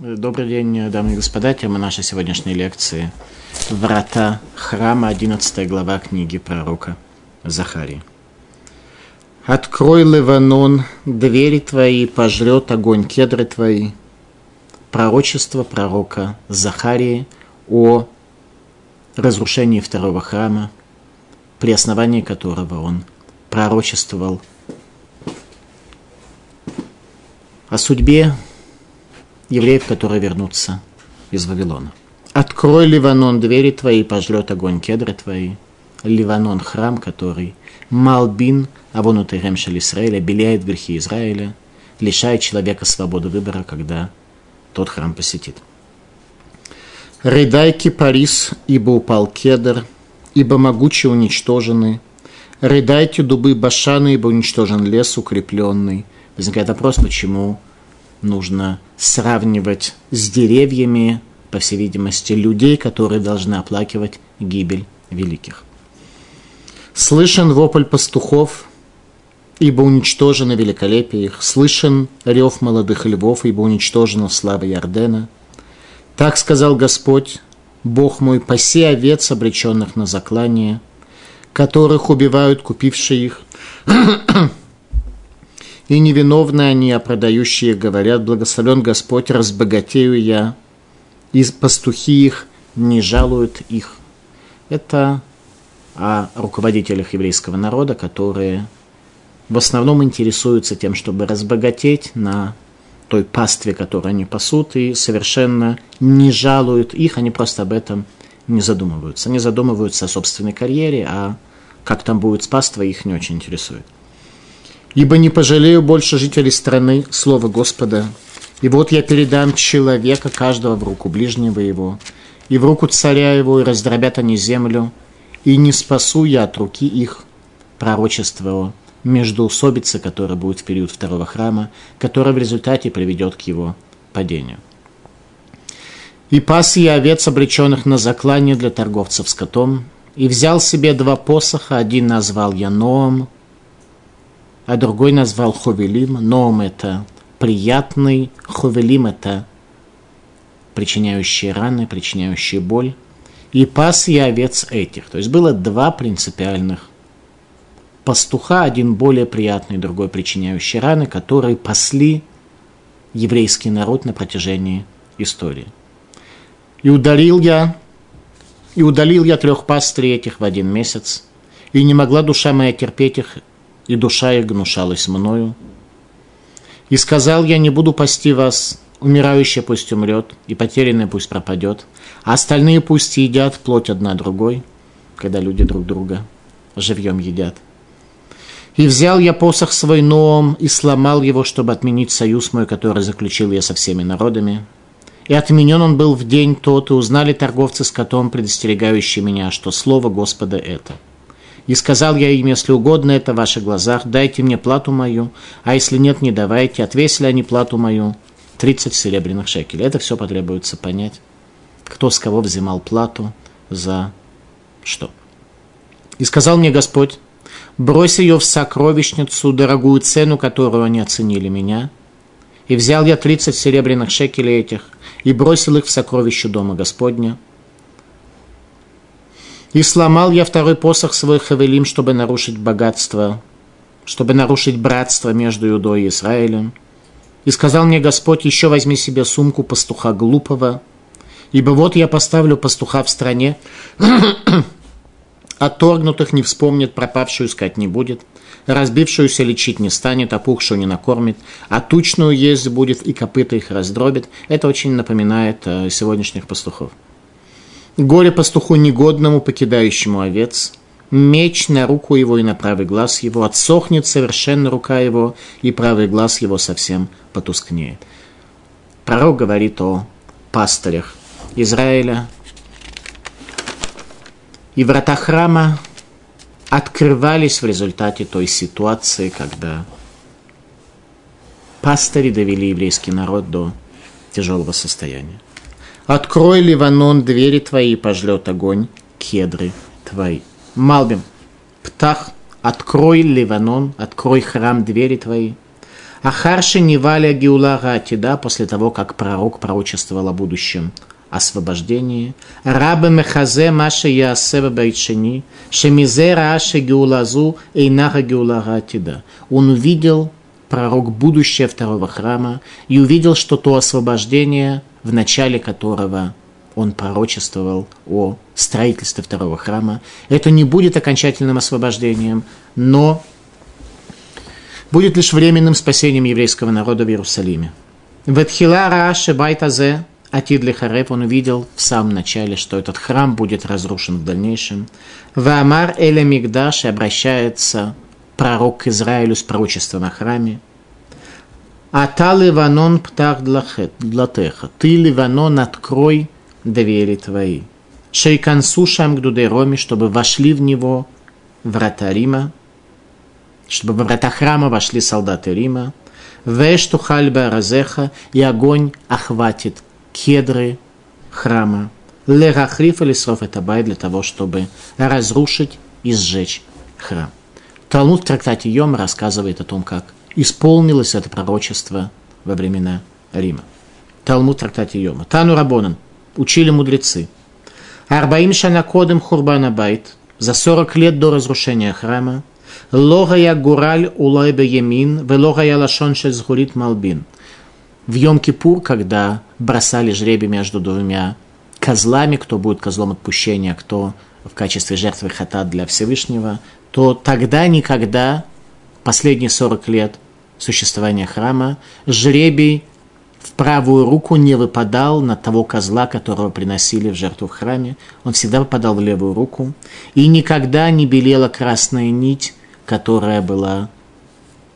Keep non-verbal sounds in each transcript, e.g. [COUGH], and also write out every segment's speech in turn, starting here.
Добрый день, дамы и господа. Тема нашей сегодняшней лекции – «Врата храма», 11 глава книги пророка Захарии. «Открой, Ливанон, двери твои, пожрет огонь кедры твои». Пророчество пророка Захарии о разрушении второго храма, при основании которого он пророчествовал о судьбе евреев, которые вернутся из Вавилона. Открой, Ливанон, двери твои, пожрет огонь кедры твои. Ливанон – храм, который Малбин, Авонутырем Израиля, беляет грехи Израиля, лишает человека свободы выбора, когда тот храм посетит. Рыдай кипарис, ибо упал кедр, ибо могучие уничтожены. Рыдайте дубы Башаны, ибо уничтожен лес укрепленный. Возникает вопрос, почему нужно сравнивать с деревьями, по всей видимости, людей, которые должны оплакивать гибель великих. Слышен вопль пастухов, ибо уничтожено великолепие их. Слышен рев молодых львов, ибо уничтожена слава Ярдена. Так сказал Господь, Бог мой, паси овец, обреченных на заклание, которых убивают купившие их, и невиновны они, а продающие говорят, благословен Господь, разбогатею я, и пастухи их не жалуют их. Это о руководителях еврейского народа, которые в основном интересуются тем, чтобы разбогатеть на той пастве, которую они пасут, и совершенно не жалуют их, они просто об этом не задумываются. Они задумываются о собственной карьере, а как там будет с паствой, их не очень интересует. Ибо не пожалею больше жителей страны, слово Господа. И вот я передам человека каждого в руку ближнего его, и в руку царя его, и раздробят они землю, и не спасу я от руки их пророчество междоусобицы, которая будет в период второго храма, которая в результате приведет к его падению. И пас я овец, обреченных на заклание для торговцев скотом, и взял себе два посоха, один назвал я Ноом, а другой назвал Ховелим. Ноум – это приятный, Ховелим – это причиняющие раны, причиняющие боль. И пас я овец этих. То есть было два принципиальных пастуха, один более приятный, другой причиняющий раны, которые пасли еврейский народ на протяжении истории. И удалил я, и удалил я трех пастырей этих в один месяц, и не могла душа моя терпеть их, и душа их гнушалась мною. И сказал я, не буду пасти вас, умирающая пусть умрет, и потерянная пусть пропадет, а остальные пусть едят плоть одна другой, когда люди друг друга живьем едят. И взял я посох свой Ноом и сломал его, чтобы отменить союз мой, который заключил я со всеми народами. И отменен он был в день тот, и узнали торговцы с котом, предостерегающие меня, что слово Господа это – и сказал я им, если угодно это в ваших глазах, дайте мне плату мою, а если нет, не давайте. Отвесили они плату мою, 30 серебряных шекелей. Это все потребуется понять, кто с кого взимал плату за что. И сказал мне Господь, брось ее в сокровищницу, дорогую цену, которую они оценили меня. И взял я 30 серебряных шекелей этих и бросил их в сокровище дома Господня – и сломал я второй посох свой Хавелим, чтобы нарушить богатство, чтобы нарушить братство между Иудой и Израилем. И сказал мне Господь, еще возьми себе сумку пастуха глупого, ибо вот я поставлю пастуха в стране, [COUGHS] отторгнутых не вспомнит, пропавшую искать не будет, разбившуюся лечить не станет, опухшую не накормит, а тучную есть будет и копыта их раздробит. Это очень напоминает э, сегодняшних пастухов. Горе пастуху негодному, покидающему овец. Меч на руку его и на правый глаз его. Отсохнет совершенно рука его, и правый глаз его совсем потускнеет. Пророк говорит о пастырях Израиля. И врата храма открывались в результате той ситуации, когда пастыри довели еврейский народ до тяжелого состояния. Открой, Ливанон, двери твои, пожлет огонь, кедры твои. Малбим, птах, открой, Ливанон, открой храм, двери твои. Ахарши Ниваля Геулагати, да, после того, как пророк пророчествовал о будущем освобождении. Рабы Мехазе Маша Ясева Байтшини, Шемизе Раши Геулазу Эйнаха Геулагати, да. Он увидел пророк будущее второго храма и увидел, что то освобождение, в начале которого он пророчествовал о строительстве второго храма. Это не будет окончательным освобождением, но будет лишь временным спасением еврейского народа в Иерусалиме. Ветхила Рааши Байтазе Атид Лихарев, он увидел в самом начале, что этот храм будет разрушен в дальнейшем. Ваамар Эля Мигдаш обращается пророк Израилю с пророчеством о храме. Ата Ливанон птах длатеха. Ты, Ливанон, открой двери твои. Шейкансу шамгдуде роми, чтобы вошли в него врата Рима, чтобы в врата храма вошли солдаты Рима. Вешту хальба разеха, и огонь охватит кедры храма. Лерахриф или сров это бай для того, чтобы разрушить и сжечь храм. Талмуд в трактате Йом рассказывает о том, как исполнилось это пророчество во времена Рима. Талмуд в трактате Йома. Тану Рабонан. Учили мудрецы. Арбаим Шанакодым Хурбана Байт. За 40 лет до разрушения храма. Логая Гураль Улайбе Емин. Велогая Лашон Шезгурит Малбин. В Йом-Кипур, когда бросали жребий между двумя козлами, кто будет козлом отпущения, кто в качестве жертвы хатат для Всевышнего, то тогда никогда, последние 40 лет существования храма, жребий в правую руку не выпадал на того козла, которого приносили в жертву в храме. Он всегда выпадал в левую руку. И никогда не белела красная нить, которая была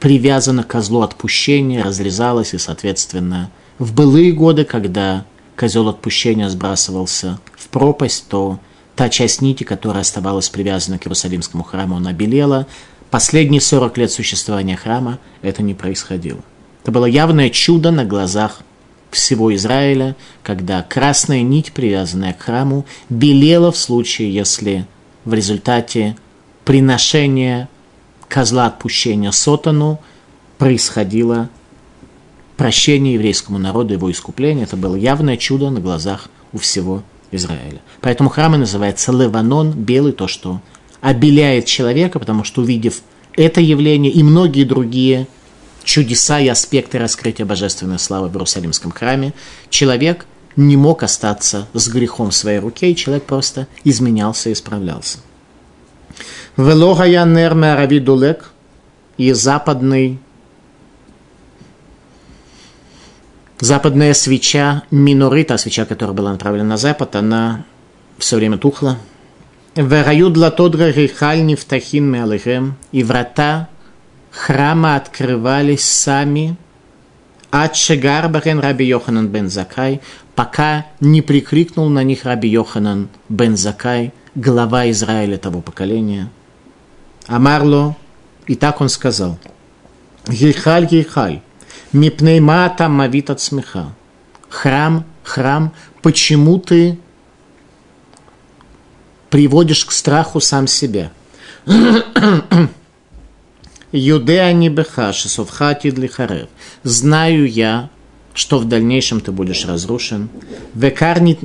привязана к козлу отпущения, разрезалась и, соответственно, в былые годы, когда козел отпущения сбрасывался в пропасть, то та часть нити, которая оставалась привязана к Иерусалимскому храму, она белела. Последние 40 лет существования храма это не происходило. Это было явное чудо на глазах всего Израиля, когда красная нить, привязанная к храму, белела в случае, если в результате приношения козла отпущения Сотану происходило прощение еврейскому народу, его искупление. Это было явное чудо на глазах у всего Израиля. Поэтому храм и называется Леванон, белый, то, что обеляет человека, потому что увидев это явление и многие другие чудеса и аспекты раскрытия божественной славы в Иерусалимском храме, человек не мог остаться с грехом в своей руке, и человек просто изменялся и исправлялся. Велогая нер меарави дулек, и западный Западная свеча минорита, свеча, которая была направлена на запад, она все время тухла. Вераю длатодра рихаль нефтахин меалихем, и врата храма открывались сами от Шегарбахен Раби Йоханан бен Закай, пока не прикрикнул на них Раби Йоханан бен Закай, глава Израиля того поколения. Амарло, и так он сказал, Гейхаль, Гейхаль, Мипнейма там мавит от смеха. Храм, храм, почему ты приводишь к страху сам себя? Юдея не беха, шесовхати длихарев. Знаю я, что в дальнейшем ты будешь разрушен. Векарнит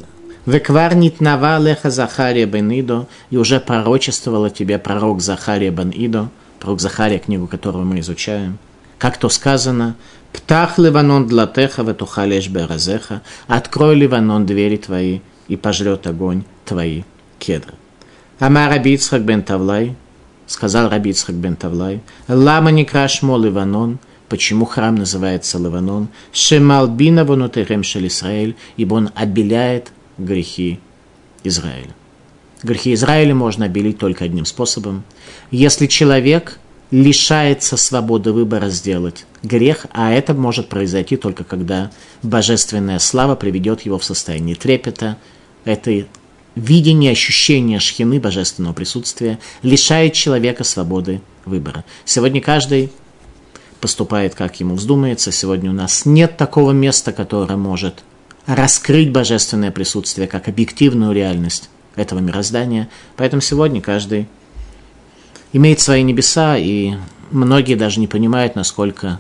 Векварнит нава леха Захария бен Идо, и уже пророчествовал тебе пророк Захария бен Идо, пророк Захария, книгу которую мы изучаем. Как то сказано, Птах Ливанон длатеха ветухалеш беразеха. Открой Ливанон двери твои, и пожрет огонь твои кедры. Ама Раби Ицхак бен Тавлай, сказал Раби Ицхак бен Тавлай, лама не крашмо Ливанон, почему храм называется Ливанон, шемалбина вонутерем шел Исраэль, ибо он обеляет грехи Израиля. Грехи Израиля можно обелить только одним способом. Если человек лишается свободы выбора сделать грех, а это может произойти только когда божественная слава приведет его в состояние трепета. Это видение, ощущение шхины, божественного присутствия, лишает человека свободы выбора. Сегодня каждый поступает, как ему вздумается. Сегодня у нас нет такого места, которое может раскрыть божественное присутствие как объективную реальность этого мироздания. Поэтому сегодня каждый имеет свои небеса, и многие даже не понимают, насколько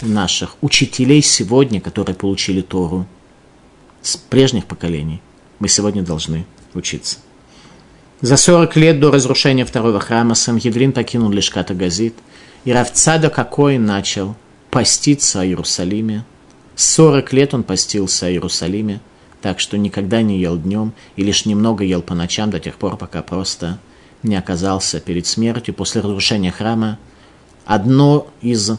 наших учителей сегодня, которые получили Тору с прежних поколений, мы сегодня должны учиться. За 40 лет до разрушения второго храма Самхедрин покинул Лешката Газит, и Равцада какой начал поститься о Иерусалиме. 40 лет он постился о Иерусалиме, так что никогда не ел днем и лишь немного ел по ночам до тех пор, пока просто не оказался перед смертью после разрушения храма. Одно из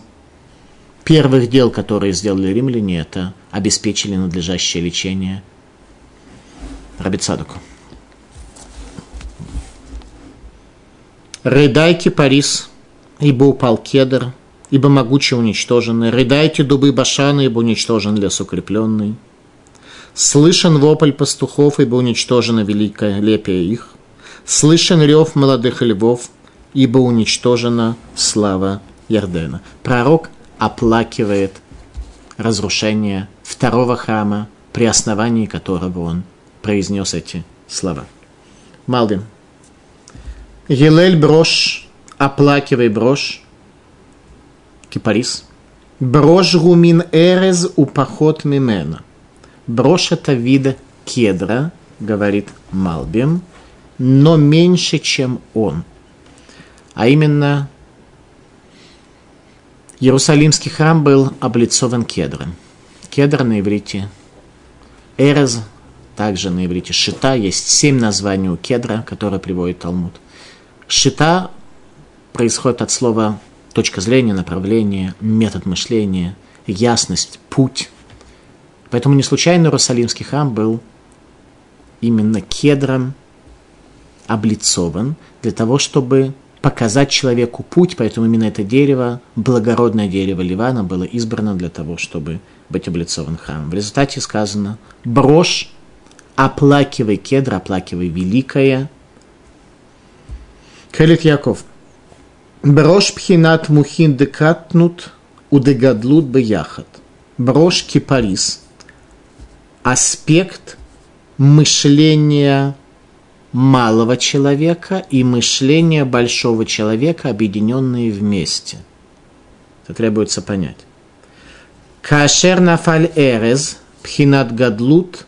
первых дел, которые сделали римляне, это обеспечили надлежащее лечение Рабицадуку. Рыдайте, Парис, ибо упал кедр, ибо могуче уничтожены. Рыдайте, дубы Башана, ибо уничтожен лес укрепленный. Слышен вопль пастухов, ибо уничтожена великая лепия их. Слышен рев молодых львов, ибо уничтожена слава Ярдена. Пророк оплакивает разрушение второго храма, при основании которого он произнес эти слова. Малдин. Елель брошь, оплакивай брошь, кипарис. Брошь гумин эрез у поход мимена. Брошь это вид кедра, говорит Малбим, но меньше, чем он. А именно, Иерусалимский храм был облицован кедром. Кедр на иврите. Эрез, также на иврите. Шита, есть семь названий у кедра, которые приводит Талмуд. Шита происходит от слова точка зрения, направление, метод мышления, ясность, путь. Поэтому не случайно Иерусалимский храм был именно кедром облицован для того, чтобы показать человеку путь, поэтому именно это дерево, благородное дерево Ливана, было избрано для того, чтобы быть облицован храмом. В результате сказано «брошь, оплакивай кедр, оплакивай великое, Келит Яков. Брош пхинат мухин декатнут удегадлут бияхат. Брош кипарис. Аспект мышления малого человека и мышления большого человека, объединенные вместе. Это требуется понять. Кашер нафаль эрез пхинат гадлут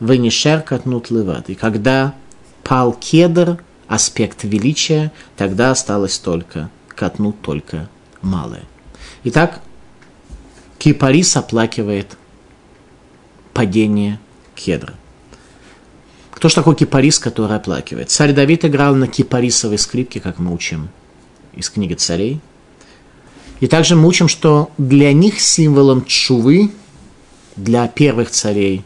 венишер катнут леват. И когда пал кедр, аспект величия, тогда осталось только катнуть только малое. Итак, Кипарис оплакивает падение кедра. Кто же такой кипарис, который оплакивает? Царь Давид играл на кипарисовой скрипке, как мы учим из книги царей. И также мы учим, что для них символом чувы, для первых царей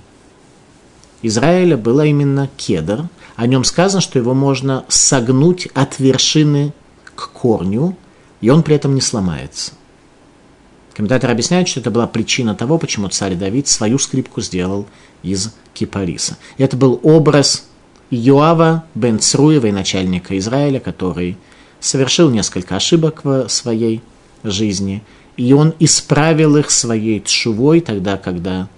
Израиля, было именно кедр – о нем сказано, что его можно согнуть от вершины к корню, и он при этом не сломается. Комментатор объясняет, что это была причина того, почему царь Давид свою скрипку сделал из кипариса. Это был образ Йоава бен Цруева, начальника Израиля, который совершил несколько ошибок в своей жизни, и он исправил их своей тшувой тогда, когда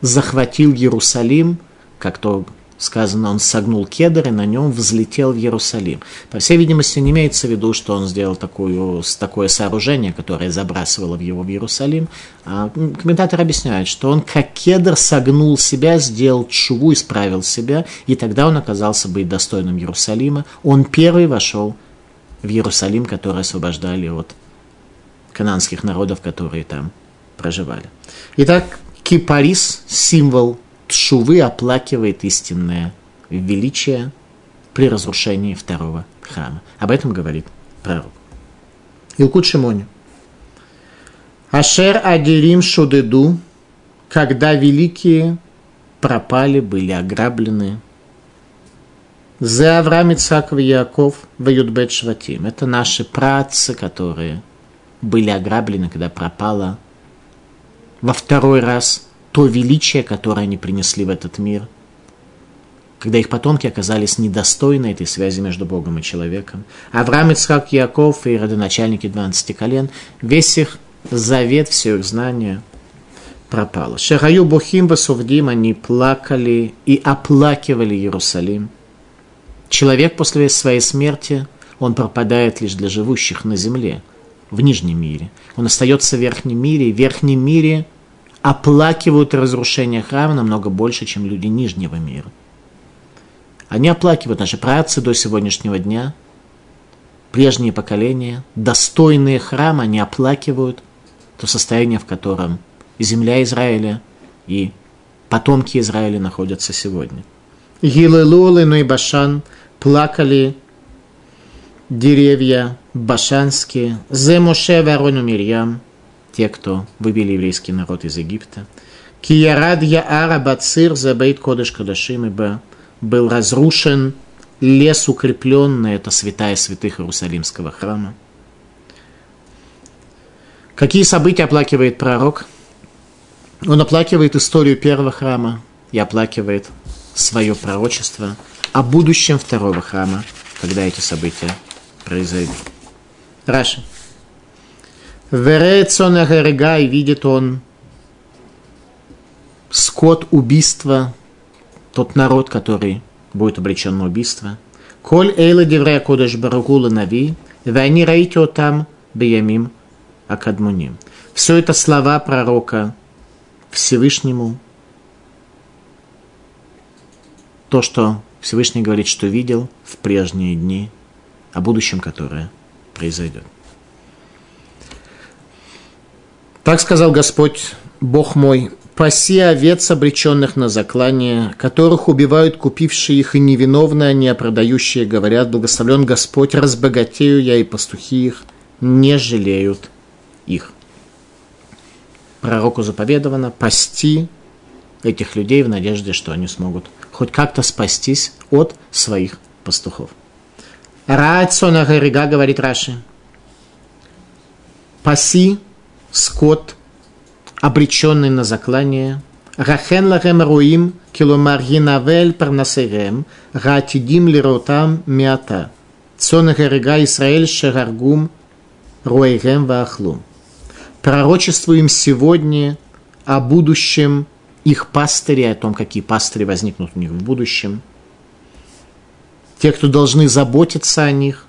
захватил Иерусалим, как то сказано, он согнул кедр и на нем взлетел в Иерусалим. По всей видимости, не имеется в виду, что он сделал такую, такое сооружение, которое забрасывало его в Иерусалим. А комментатор объясняет, что он как кедр согнул себя, сделал чуву, исправил себя, и тогда он оказался быть достойным Иерусалима. Он первый вошел в Иерусалим, который освобождали от кананских народов, которые там проживали. Итак, кипарис – символ Тшувы оплакивает истинное величие при разрушении второго храма. Об этом говорит пророк. Илкут Шимони. Ашер Адирим Шудеду, когда великие пропали, были ограблены. За Авраам Ицхак Яков в Юдбет Шватим. Это наши працы, которые были ограблены, когда пропало во второй раз то величие, которое они принесли в этот мир, когда их потомки оказались недостойны этой связи между Богом и человеком. Авраам, Ицхак, Яков и родоначальники 12 колен, весь их завет, все их знания пропало. Шараю Бухим Басувдим, они плакали и оплакивали Иерусалим. Человек после своей смерти, он пропадает лишь для живущих на земле. в нижнем мире. Он остается в верхнем мире, и в верхнем мире оплакивают разрушение храма намного больше, чем люди нижнего мира. Они оплакивают наши працы до сегодняшнего дня, прежние поколения, достойные храма, они оплакивают то состояние, в котором земля Израиля и потомки Израиля находятся сегодня. Гилелулы, ну и Башан плакали деревья башанские, Зе Моше Варону Мирьям, те, кто вывели еврейский народ из Египта. Киярад Яара Бацир за Бейт Кодыш Кадашим, ибо был разрушен лес укрепленный, это святая святых Иерусалимского храма. Какие события оплакивает пророк? Он оплакивает историю первого храма и оплакивает свое пророчество о будущем второго храма, когда эти события произойдут. Раша. Верецон Агарега, и видит он скот убийства, тот народ, который будет обречен на убийство. Коль эйла деврея кодыш барагула нави, войни раите там биямим акадмуним. Все это слова пророка Всевышнему. То, что Всевышний говорит, что видел в прежние дни, о будущем, которое произойдет. Так сказал Господь, Бог мой, паси овец, обреченных на заклание, которых убивают купившие их и невиновные, они, а продающие, говорят, благословлен Господь, разбогатею я, и пастухи их не жалеют их. Пророку заповедовано пасти этих людей в надежде, что они смогут хоть как-то спастись от своих пастухов. Рацона Гарига, говорит Раши. Паси скот, обреченный на заклание, Рахен лахем руим, киломар янавель парнасерем, ратидим лиротам миата. Цона Гарига Исраэль шагаргум руэйгем ваахлум. Пророчествуем сегодня о будущем их пастыре, о том, какие пастыри возникнут у них в будущем. Те, кто должны заботиться о них,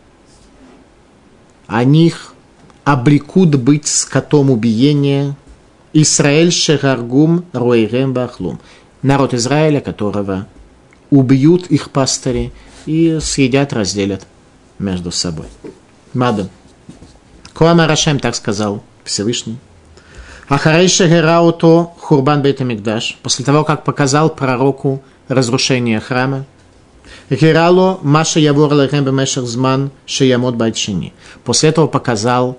о них обрекут быть скотом убиения. Исраэль Шегаргум Роирем Бахлум. Народ Израиля, которого убьют их пастыри и съедят, разделят между собой. Мадам. Коама Рашем так сказал Всевышний. Ахарейша Герауто Хурбан Бейтамикдаш. После того, как показал пророку разрушение храма, Герало Маша Явор Лехем Бемешах Зман Шеямот Байтшини. После этого показал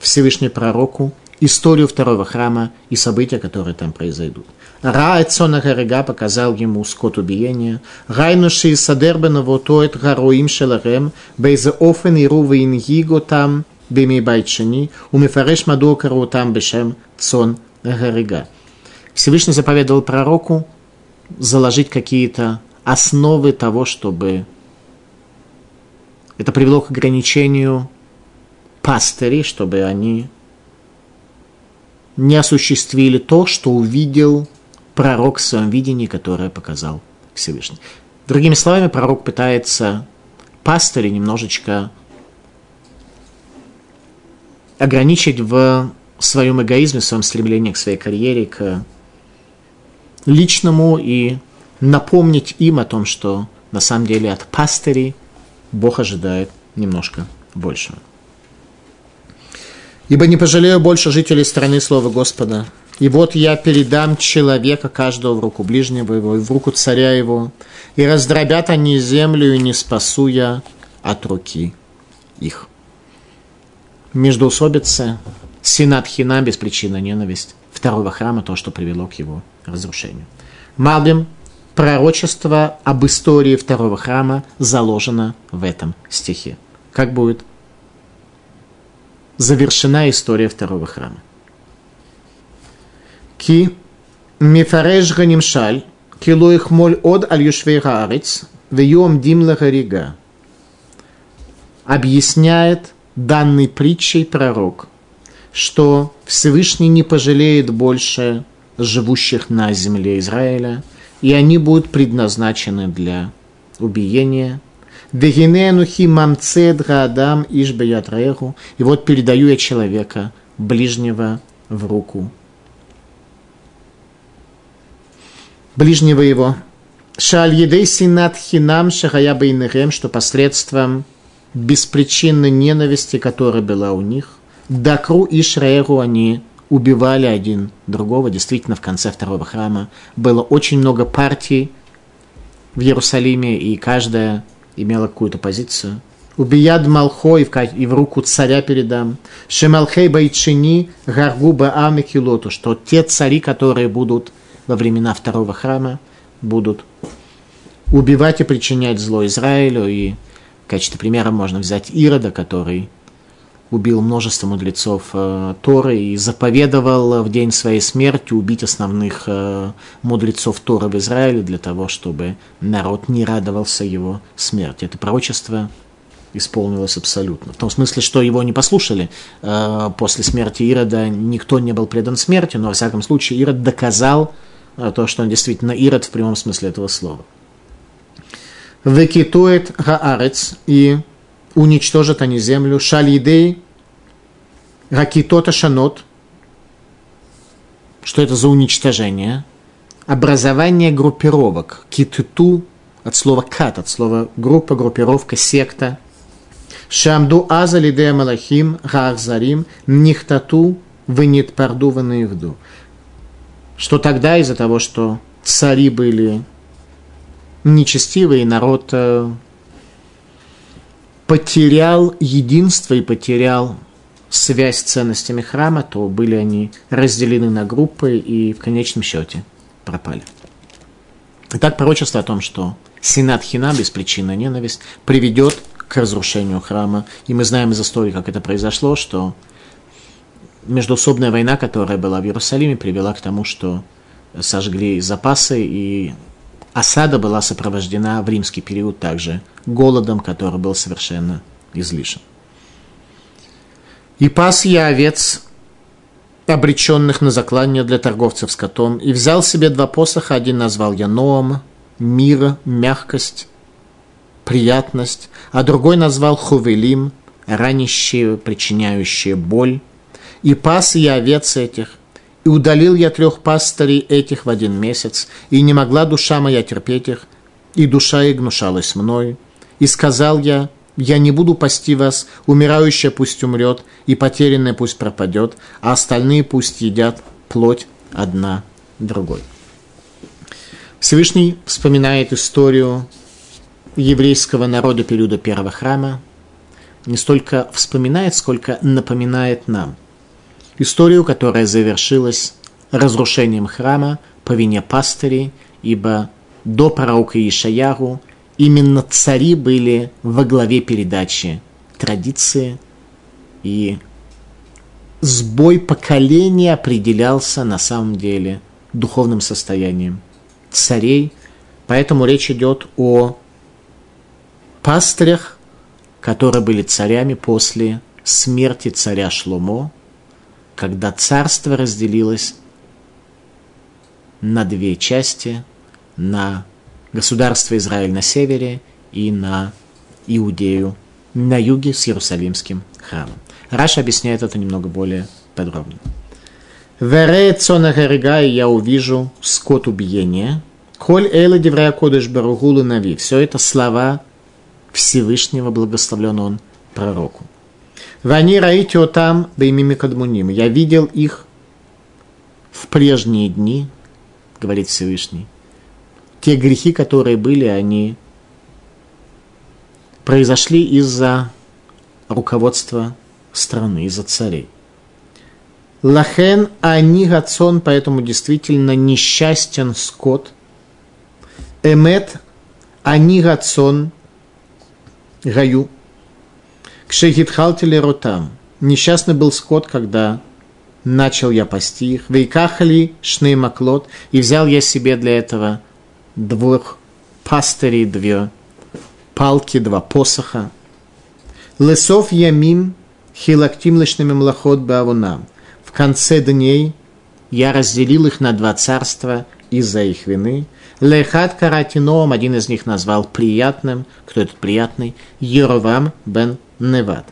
Всевышний пророку историю второго храма и события, которые там произойдут. Раэцона Гарега показал ему скот убиения. Райнуши и Садербена Вотоет Гароим Шеларем Бейзе Офен и Рувы Ингиго там Беми Байтшини Умифареш Маду Кару там Бешем Цон Гарега. Всевышний заповедовал пророку заложить какие-то основы того, чтобы это привело к ограничению пастырей, чтобы они не осуществили то, что увидел пророк в своем видении, которое показал Всевышний. Другими словами, пророк пытается пастырей немножечко ограничить в своем эгоизме, в своем стремлении к своей карьере, к личному и напомнить им о том, что на самом деле от пастырей Бог ожидает немножко большего. Ибо не пожалею больше жителей страны слова Господа. И вот я передам человека каждого в руку ближнего его и в руку царя его, и раздробят они землю, и не спасу я от руки их. Междоусобица, синат хина, без причины ненависть второго храма, то, что привело к его разрушению. Малбим пророчество об истории второго храма заложено в этом стихе. Как будет завершена история второго храма. Ки мифареш ганимшаль, кило их моль от аль юшвей хаарец, вьем дим гарига. Объясняет данной притчей пророк, что Всевышний не пожалеет больше живущих на земле Израиля – и они будут предназначены для убиения. Вегиненухи мамцед гадам иш беятреху. И вот передаю я человека, ближнего в руку. Ближнего его. Шаль едей синат хинам шахая бейнерем, что посредством беспричинной ненависти, которая была у них, Дакру и Шрейру они убивали один другого. Действительно, в конце второго храма было очень много партий в Иерусалиме, и каждая имела какую-то позицию. Убияд Малхо и в, руку царя передам. Шемалхей Байчини Гаргу Бааме Килоту, что те цари, которые будут во времена второго храма, будут убивать и причинять зло Израилю. И в качестве примера можно взять Ирода, который убил множество мудрецов э, Торы и заповедовал в день своей смерти убить основных э, мудрецов Торы в Израиле для того, чтобы народ не радовался его смерти. Это пророчество исполнилось абсолютно. В том смысле, что его не послушали. Э, после смерти Ирода никто не был предан смерти, но, во всяком случае, Ирод доказал э, то, что он действительно Ирод в прямом смысле этого слова. Векитует Гаарец и уничтожат они землю. Шалидей Ракитота Шанот. Что это за уничтожение? Образование группировок. Китуту от слова кат, от слова группа, группировка, секта. Шамду аза лидея малахим, гарзарим, нихтату, вынит парду ванаивду. Что тогда из-за того, что цари были нечестивые, народ э, потерял единство и потерял связь с ценностями храма, то были они разделены на группы и в конечном счете пропали. Итак, пророчество о том, что Синат Хина, беспричинная ненависть, приведет к разрушению храма. И мы знаем из истории, как это произошло, что междуусобная война, которая была в Иерусалиме, привела к тому, что сожгли запасы, и осада была сопровождена в римский период также голодом, который был совершенно излишен. И пас я овец, обреченных на заклание для торговцев скотом, и взял себе два посоха, один назвал я Ноам, мир, мягкость, приятность, а другой назвал Хувелим, ранящие, причиняющие боль. И пас я овец этих, удалил я трех пастырей этих в один месяц, и не могла душа моя терпеть их, и душа и гнушалась мною. И сказал я, я не буду пасти вас, умирающая пусть умрет, и потерянная пусть пропадет, а остальные пусть едят плоть одна другой. Всевышний вспоминает историю еврейского народа периода первого храма, не столько вспоминает, сколько напоминает нам – историю, которая завершилась разрушением храма по вине пастырей, ибо до пророка Ишаяру именно цари были во главе передачи традиции, и сбой поколения определялся на самом деле духовным состоянием царей, поэтому речь идет о пастырях, которые были царями после смерти царя Шломо, когда царство разделилось на две части, на государство Израиль на севере и на Иудею на юге с Иерусалимским храмом. Раша объясняет это немного более подробно. Вере цона я увижу скот убиения. Коль эла деврая кодыш баругулы нави. Все это слова Всевышнего, благословлен он пророку. Вани раите там беймими кадмуним. Я видел их в прежние дни, говорит Всевышний. Те грехи, которые были, они произошли из-за руководства страны, из-за царей. Лахен они гацон, поэтому действительно несчастен скот. Эмет они гацон гаю. Кшегитхалтили ротам. Несчастный был скот, когда начал я пасти их. Вейкахали шней маклот. И взял я себе для этого двух пастырей, две палки, два посоха. Лесов ямим хилактим лишными млахот бавунам. В конце дней я разделил их на два царства, из-за их вины. Лехат каратином, один из них назвал приятным. Кто этот приятный? Еровам бен Неват.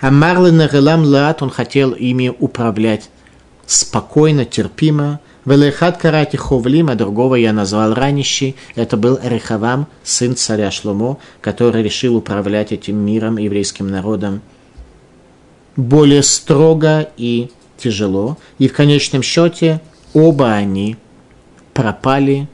А Марлы Нагелам Лаат, он хотел ими управлять спокойно, терпимо. Велехат карати ховлим, а другого я назвал ранящий. Это был Рехавам, сын царя Шломо, который решил управлять этим миром, еврейским народом более строго и тяжело. И в конечном счете оба они пропали,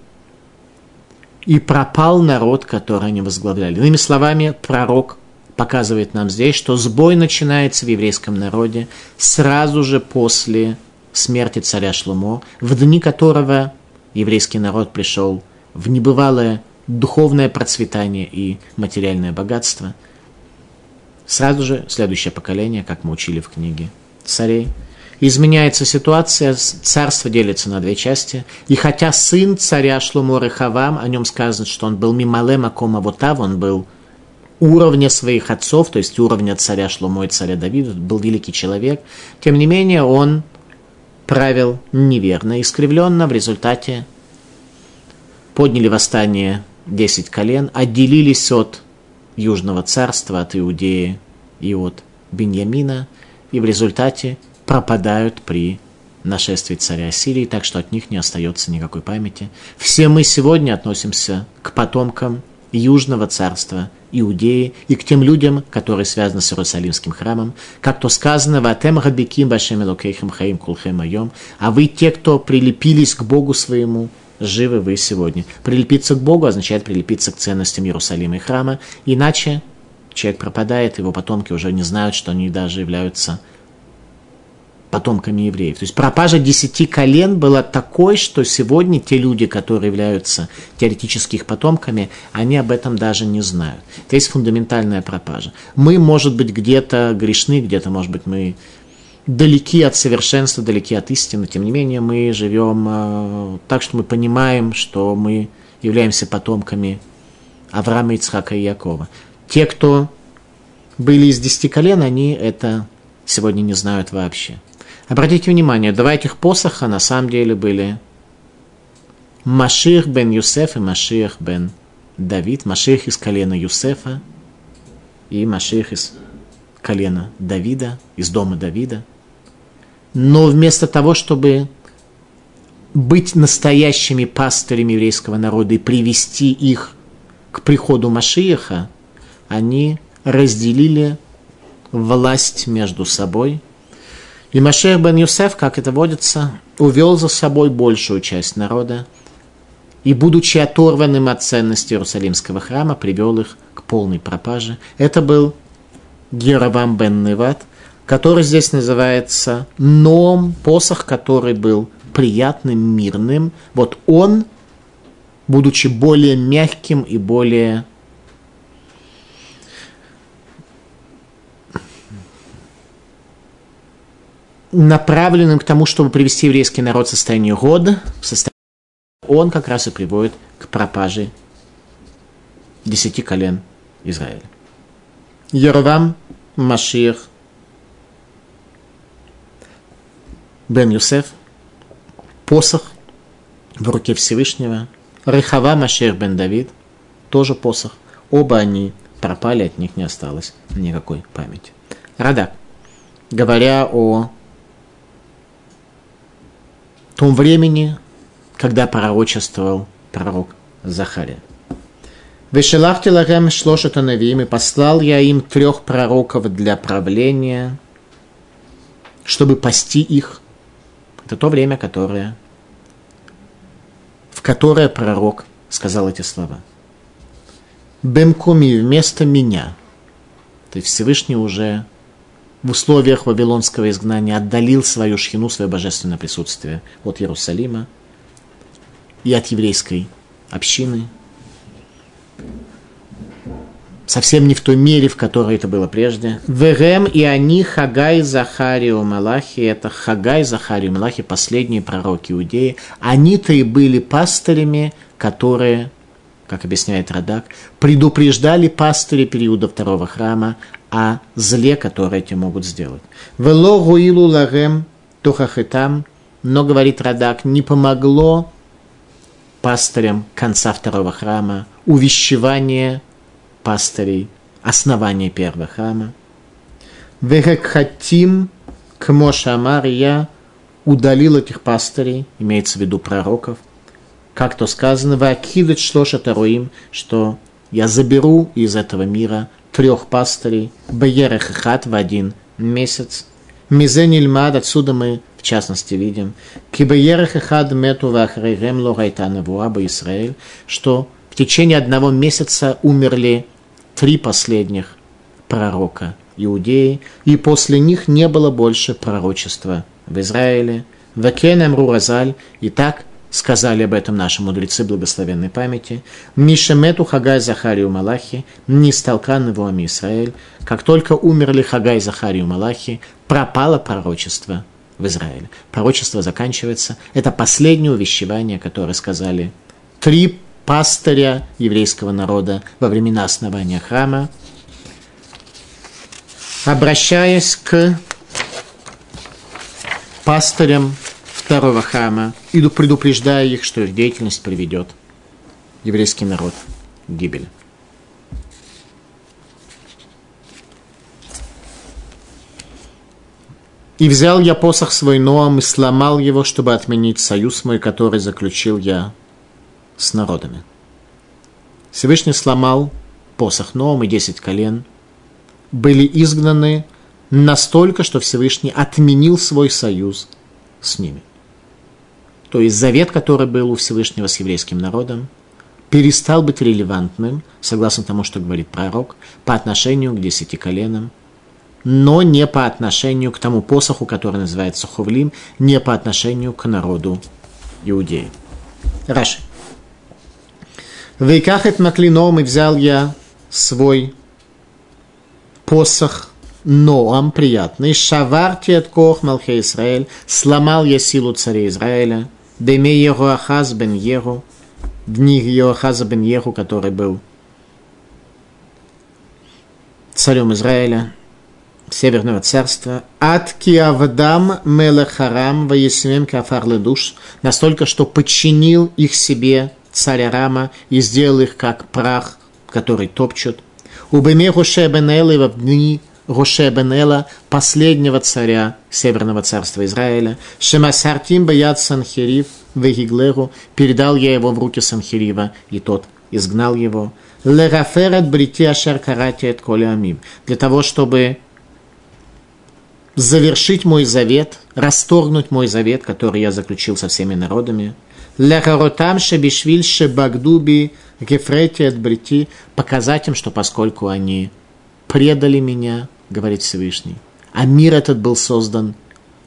и пропал народ, который они возглавляли. Иными словами, пророк показывает нам здесь, что сбой начинается в еврейском народе сразу же после смерти царя Шлумо, в дни которого еврейский народ пришел в небывалое духовное процветание и материальное богатство. Сразу же следующее поколение, как мы учили в книге царей, изменяется ситуация, царство делится на две части. И хотя сын царя Шлумо Рехавам, о нем сказано, что он был мималем Акома Вотав, он был уровня своих отцов, то есть уровня царя Шлумо и царя Давида, был великий человек, тем не менее он правил неверно, искривленно, в результате подняли восстание 10 колен, отделились от Южного царства, от Иудеи и от Беньямина, и в результате пропадают при нашествии царя Сирии, так что от них не остается никакой памяти. Все мы сегодня относимся к потомкам Южного царства Иудеи и к тем людям, которые связаны с Иерусалимским храмом, как то сказано в Атем Рабиким Башем Элокейхем Хаим Кулхем Айом, а вы те, кто прилепились к Богу своему, живы вы сегодня. Прилепиться к Богу означает прилепиться к ценностям Иерусалима и храма, иначе человек пропадает, его потомки уже не знают, что они даже являются потомками евреев. То есть пропажа десяти колен была такой, что сегодня те люди, которые являются теоретически их потомками, они об этом даже не знают. Это есть фундаментальная пропажа. Мы, может быть, где-то грешны, где-то, может быть, мы далеки от совершенства, далеки от истины. Тем не менее, мы живем э, так, что мы понимаем, что мы являемся потомками Авраама, Ицхака и Якова. Те, кто были из десяти колен, они это сегодня не знают вообще. Обратите внимание, два этих посоха на самом деле были Маших бен Юсеф и Маших бен Давид. Маших из колена Юсефа и Маших из колена Давида, из дома Давида – но вместо того, чтобы быть настоящими пастырями еврейского народа и привести их к приходу Машиеха, они разделили власть между собой. И Машех бен Юсеф, как это водится, увел за собой большую часть народа и, будучи оторванным от ценности Иерусалимского храма, привел их к полной пропаже. Это был Геравам бен Неват – который здесь называется Ном, посох, который был приятным, мирным. Вот он, будучи более мягким и более направленным к тому, чтобы привести еврейский народ в состояние года, в состояние он как раз и приводит к пропаже десяти колен Израиля. Яровам, Машиах, бен Юсеф, посох в руке Всевышнего, Рехава Машер бен Давид, тоже посох. Оба они пропали, от них не осталось никакой памяти. Радак, говоря о том времени, когда пророчествовал пророк Захария. Вешелахти лахем шлошет и послал я им трех пророков для правления, чтобы пасти их – это то время, которое, в которое пророк сказал эти слова. Бемкуми вместо меня. То есть Всевышний уже в условиях вавилонского изгнания отдалил свою шхину, свое божественное присутствие от Иерусалима и от еврейской общины, совсем не в той мере, в которой это было прежде. Верем и они Хагай, Захарио, Малахи, это Хагай, Захарио, Малахи, последние пророки Иудеи. Они-то и были пастырями, которые, как объясняет Радак, предупреждали пастыри периода второго храма о зле, которое эти могут сделать. Вело гуилу лагем тухахитам, но, говорит Радак, не помогло пастырем конца второго храма, увещевание пастырей, основание первого храма. Вегекхатим к Моше я удалил этих пастырей, имеется в виду пророков, как то сказано, «Вакидать шлоша таруим», что я заберу из этого мира трех пастырей, Баерах хат в один месяц. Мизенильмад, отсюда мы в частности видим, Кибаерах хад мету вахрейгем логайтана вуаба Израиль, что в течение одного месяца умерли три последних пророка Иудеи, и после них не было больше пророчества в Израиле. Вакенем Руразаль, и так сказали об этом наши мудрецы благословенной памяти. Мишемету Хагай Захарию Малахи, не сталкан его Израиль. Как только умерли Хагай Захарию Малахи, пропало пророчество в Израиле. Пророчество заканчивается. Это последнее увещевание, которое сказали три пастыря еврейского народа во времена основания храма, обращаясь к пастырям второго храма и предупреждая их, что их деятельность приведет еврейский народ к гибели. И взял я посох свой Ноам и сломал его, чтобы отменить союз мой, который заключил я с народами. Всевышний сломал посох Ноам и десять колен были изгнаны настолько, что Всевышний отменил свой союз с ними. То есть завет, который был у Всевышнего с еврейским народом, перестал быть релевантным, согласно тому, что говорит пророк, по отношению к десяти коленам, но не по отношению к тому посоху, который называется Хувлим, не по отношению к народу иудеи. Раши. Вейкахет маклином и взял я свой посох Ноам приятный. Шаварти от кох Малхе Израиль. Сломал я силу царя Израиля. Деме его Ахаз бен Егу. Дни Йоахаза бен Егу, который был царем Израиля, Северного царства, от Киавдам Мелехарам Ваесмем Кафар душ, настолько, что подчинил их себе царя Рама и сделал их как прах, который топчут. Убеме Гоше Бенела в дни Гоше Бенела, последнего царя Северного царства Израиля, Шемасартим Баяд Санхерив Вегиглеру, передал я его в руки Санхерива, и тот изгнал его. Лераферат брити ашер карати от амим, для того, чтобы завершить мой завет, расторгнуть мой завет, который я заключил со всеми народами. Лехаротам шебишвиль шебагдуби гефрети от брити, показать им, что поскольку они предали меня, говорит Всевышний, а мир этот был создан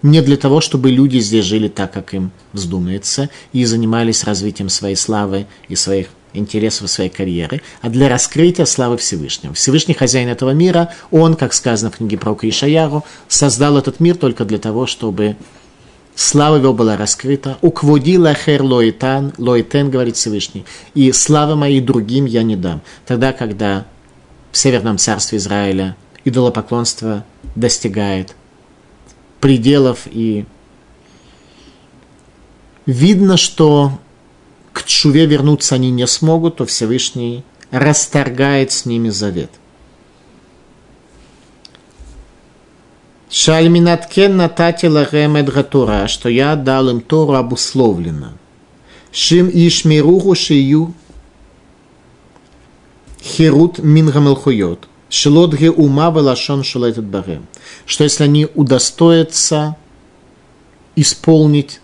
не для того, чтобы люди здесь жили так, как им вздумается, и занимались развитием своей славы и своих интересов своей карьеры, а для раскрытия славы Всевышнего. Всевышний хозяин этого мира, он, как сказано в книге про Ишаяру, создал этот мир только для того, чтобы слава его была раскрыта. Укводила хер лоитан, лоитен, говорит Всевышний, и славы моей другим я не дам. Тогда, когда в Северном царстве Израиля идолопоклонство достигает пределов и видно, что к Чуве вернуться они не смогут, то Всевышний расторгает с ними завет. Шальминаткен натати лахем Гатура, что я дал им Тору обусловлено. Шим ишмируху шию херут мингамелхуйот. Шелодге ума велашон шелетет барем. Что если они удостоятся исполнить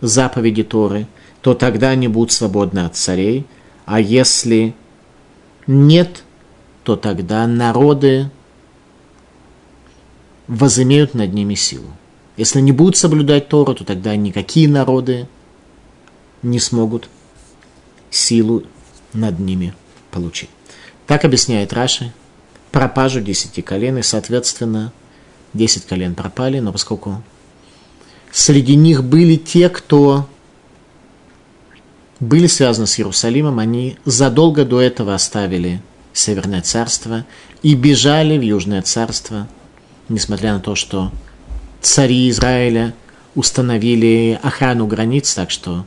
заповеди Торы, то тогда они будут свободны от царей, а если нет, то тогда народы возымеют над ними силу. Если не будут соблюдать Тору, то тогда никакие народы не смогут силу над ними получить. Так объясняет Раши пропажу десяти колен, и, соответственно, десять колен пропали, но поскольку среди них были те, кто были связаны с Иерусалимом, они задолго до этого оставили Северное царство и бежали в Южное царство, несмотря на то, что цари Израиля установили охрану границ, так что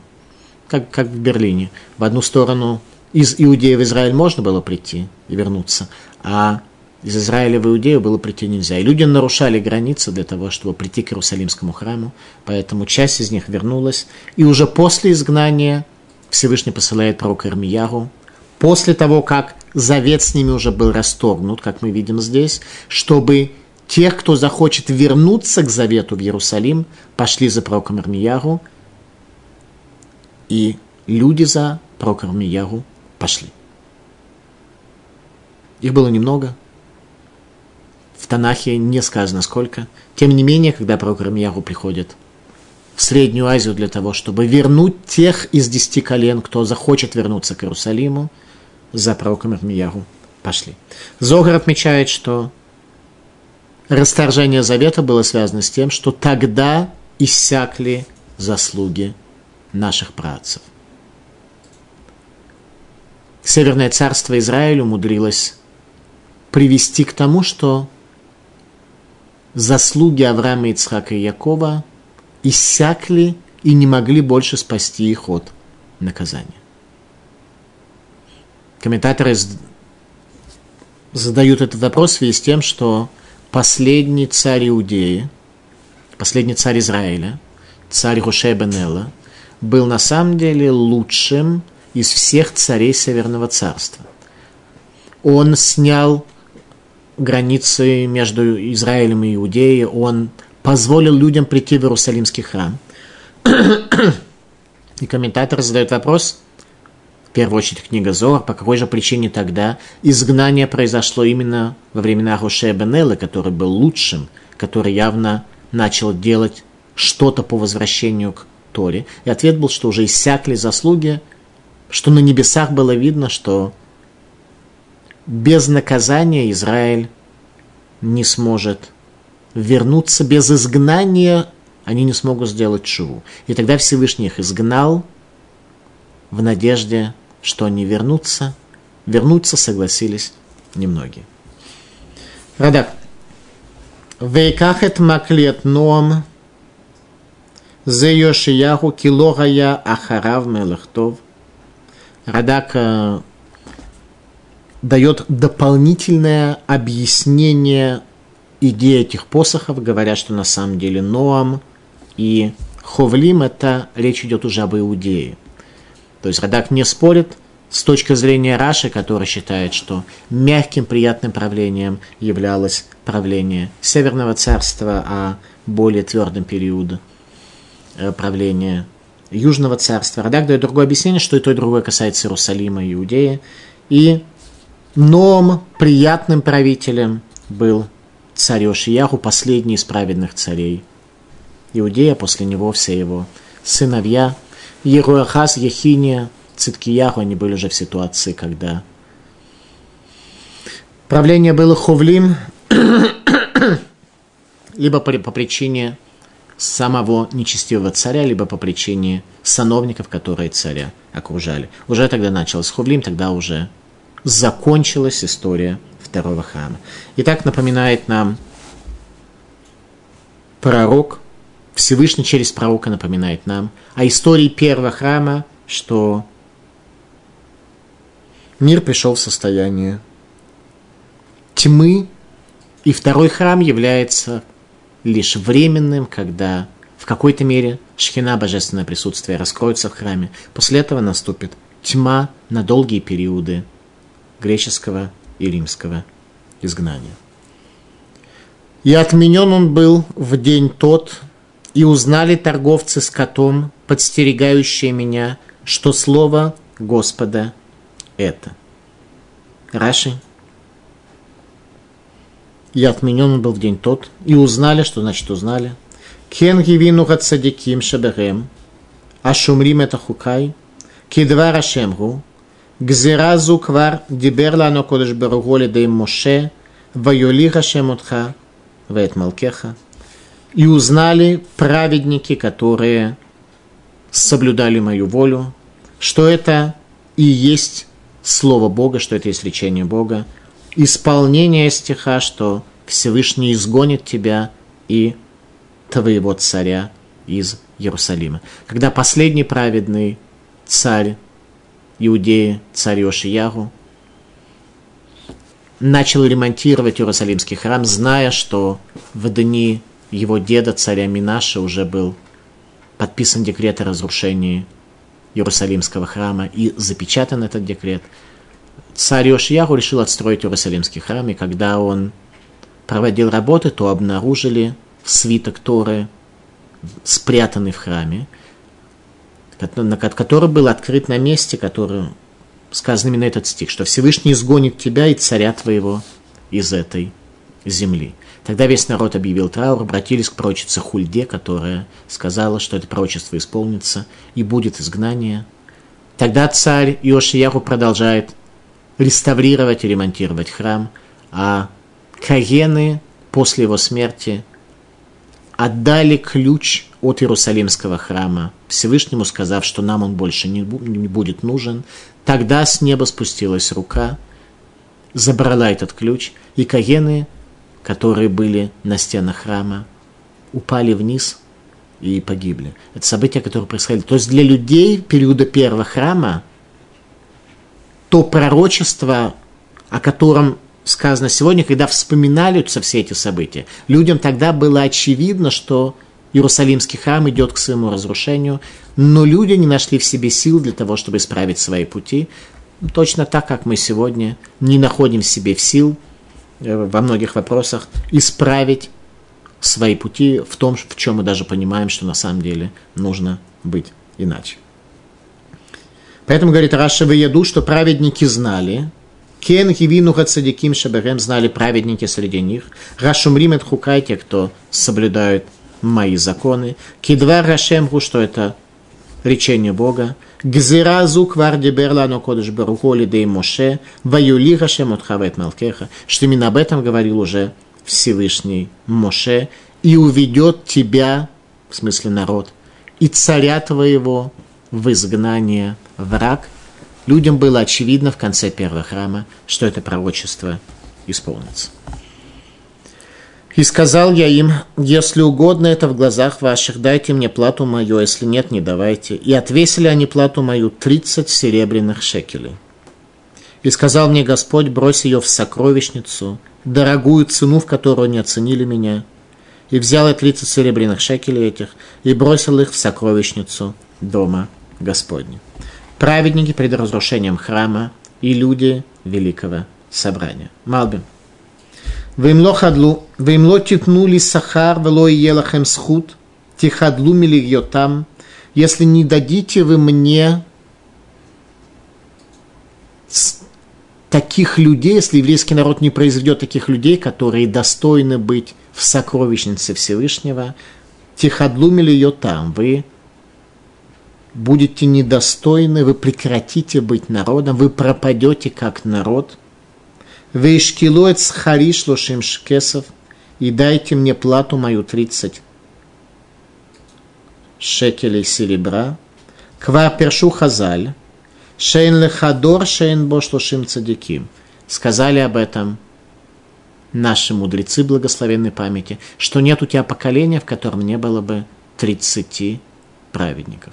как, как в Берлине. В одну сторону из Иудеи в Израиль можно было прийти и вернуться, а из Израиля в Иудею было прийти нельзя. И люди нарушали границы для того, чтобы прийти к Иерусалимскому храму, поэтому часть из них вернулась. И уже после изгнания Всевышний посылает пророка Ирмияру, после того, как завет с ними уже был расторгнут, как мы видим здесь, чтобы тех, кто захочет вернуться к завету в Иерусалим, пошли за пророком Ирмияру, и люди за пророком Ирмияру пошли. Их было немного, в Танахе не сказано сколько. Тем не менее, когда пророк Рамьяру приходит в Среднюю Азию для того, чтобы вернуть тех из десяти колен, кто захочет вернуться к Иерусалиму, за пророком Ирмияру пошли. Зогар отмечает, что расторжение завета было связано с тем, что тогда иссякли заслуги наших працев. Северное царство Израиля умудрилось привести к тому, что заслуги Авраама, Ицхака и Якова иссякли и не могли больше спасти их от наказания. Комментаторы задают этот вопрос в связи с тем, что последний царь Иудеи, последний царь Израиля, царь Руше Бенела, был на самом деле лучшим из всех царей Северного царства. Он снял границы между Израилем и Иудеей, он позволил людям прийти в Иерусалимский храм. И комментатор задает вопрос, в первую очередь книга Зор, по какой же причине тогда изгнание произошло именно во времена Руше Бенелла, который был лучшим, который явно начал делать что-то по возвращению к Торе. И ответ был, что уже иссякли заслуги, что на небесах было видно, что без наказания Израиль не сможет вернуться без изгнания, они не смогут сделать шуву. И тогда Всевышний их изгнал в надежде, что они вернутся. Вернуться согласились немногие. Радак. Вейкахет маклет ноам зе Йошияху килогая ахарав мелахтов. Радак э, дает дополнительное объяснение идеи этих посохов, говорят, что на самом деле Ноам и Ховлим – это речь идет уже об Иудее. То есть Радак не спорит с точки зрения Раши, который считает, что мягким приятным правлением являлось правление Северного царства, а более твердым периодом э, правления Южного царства. Радак дает другое объяснение, что и то, и другое касается Иерусалима и Иудеи. И Новым приятным правителем был царь Ошияху, последний из праведных царей. Иудея, после него все его сыновья, Еруахас, Ехиния, Циткияху, они были уже в ситуации, когда правление было ховлим, [COUGHS] либо по, по причине самого нечестивого царя, либо по причине сановников, которые царя окружали. Уже тогда началось ховлим, тогда уже закончилась история второго храма. И так напоминает нам пророк, Всевышний через пророка напоминает нам о истории первого храма, что мир пришел в состояние тьмы, и второй храм является лишь временным, когда в какой-то мере шхина, божественное присутствие, раскроется в храме. После этого наступит тьма на долгие периоды греческого и римского изгнания. И отменен он был в день тот, и узнали торговцы с котом, подстерегающие меня, что слово Господа это. Раши. И отменен он был в день тот, и узнали, что значит узнали. Кен гивину гацадиким шаберем, а шумрим это хукай, кидва рашемгу, Гзиразу квар диберла но кодыш беруголи да им Моше, ваюлиха шемутха, вейт малкеха. И узнали праведники, которые соблюдали мою волю, что это и есть Слово Бога, что это есть речение Бога, исполнение стиха, что Всевышний изгонит тебя и твоего царя из Иерусалима. Когда последний праведный царь Иудеи, царь Йошиягу, начал ремонтировать Иерусалимский храм, зная, что в дни его деда, царя Минаша, уже был подписан декрет о разрушении Иерусалимского храма и запечатан этот декрет. Царь Йошиягу решил отстроить Иерусалимский храм, и когда он проводил работы, то обнаружили свиток Торы, спрятанный в храме, который был открыт на месте, который сказан именно этот стих, что Всевышний изгонит тебя и царя твоего из этой земли. Тогда весь народ объявил траур, обратились к пророчице Хульде, которая сказала, что это пророчество исполнится и будет изгнание. Тогда царь Иошияху продолжает реставрировать и ремонтировать храм, а Каены после его смерти отдали ключ от Иерусалимского храма Всевышнему, сказав, что нам он больше не будет нужен. Тогда с неба спустилась рука, забрала этот ключ, и Каены которые были на стенах храма, упали вниз и погибли. Это события, которые происходили. То есть для людей периода первого храма то пророчество, о котором сказано сегодня, когда вспоминаются все эти события, людям тогда было очевидно, что Иерусалимский храм идет к своему разрушению, но люди не нашли в себе сил для того, чтобы исправить свои пути. Точно так, как мы сегодня не находим в себе сил Э, во многих вопросах исправить свои пути в том, в чем мы даже понимаем, что на самом деле нужно быть иначе. Поэтому, говорит Раша, в еду, что праведники знали, Кен гивину хацадиким шаберем знали праведники среди них. Рашумрим хукай, те, кто соблюдают мои законы. Кидва рашемгу, что это речение Бога. Гзиразу кварди берла но кодыш барухоли дей Моше, ваюли Хашем от хавет малкеха, что именно об этом говорил уже Всевышний Моше, и уведет тебя, в смысле народ, и царя твоего в изгнание враг. Людям было очевидно в конце первого храма, что это пророчество исполнится. И сказал я им, если угодно это в глазах ваших, дайте мне плату мою, а если нет, не давайте. И отвесили они плату мою тридцать серебряных шекелей. И сказал мне Господь, брось ее в сокровищницу, дорогую цену, в которую не оценили меня. И взял я тридцать серебряных шекелей этих и бросил их в сокровищницу дома Господня. Праведники перед разрушением храма и люди великого собрания. Малбим. Вимло хадлу, вимло титнули сахар, вело и елахем схуд, тихадлу там. если не дадите вы мне таких людей, если еврейский народ не произведет таких людей, которые достойны быть в сокровищнице Всевышнего, тиходлумили ее там, вы будете недостойны, вы прекратите быть народом, вы пропадете как народ, Вейшкилует схари шлошим шкесов, и дайте мне плату мою тридцать шекелей серебра. Ква першу хазаль, шейн лехадор, шейн бо шлошим цадиким. Сказали об этом наши мудрецы благословенной памяти, что нет у тебя поколения, в котором не было бы 30 праведников.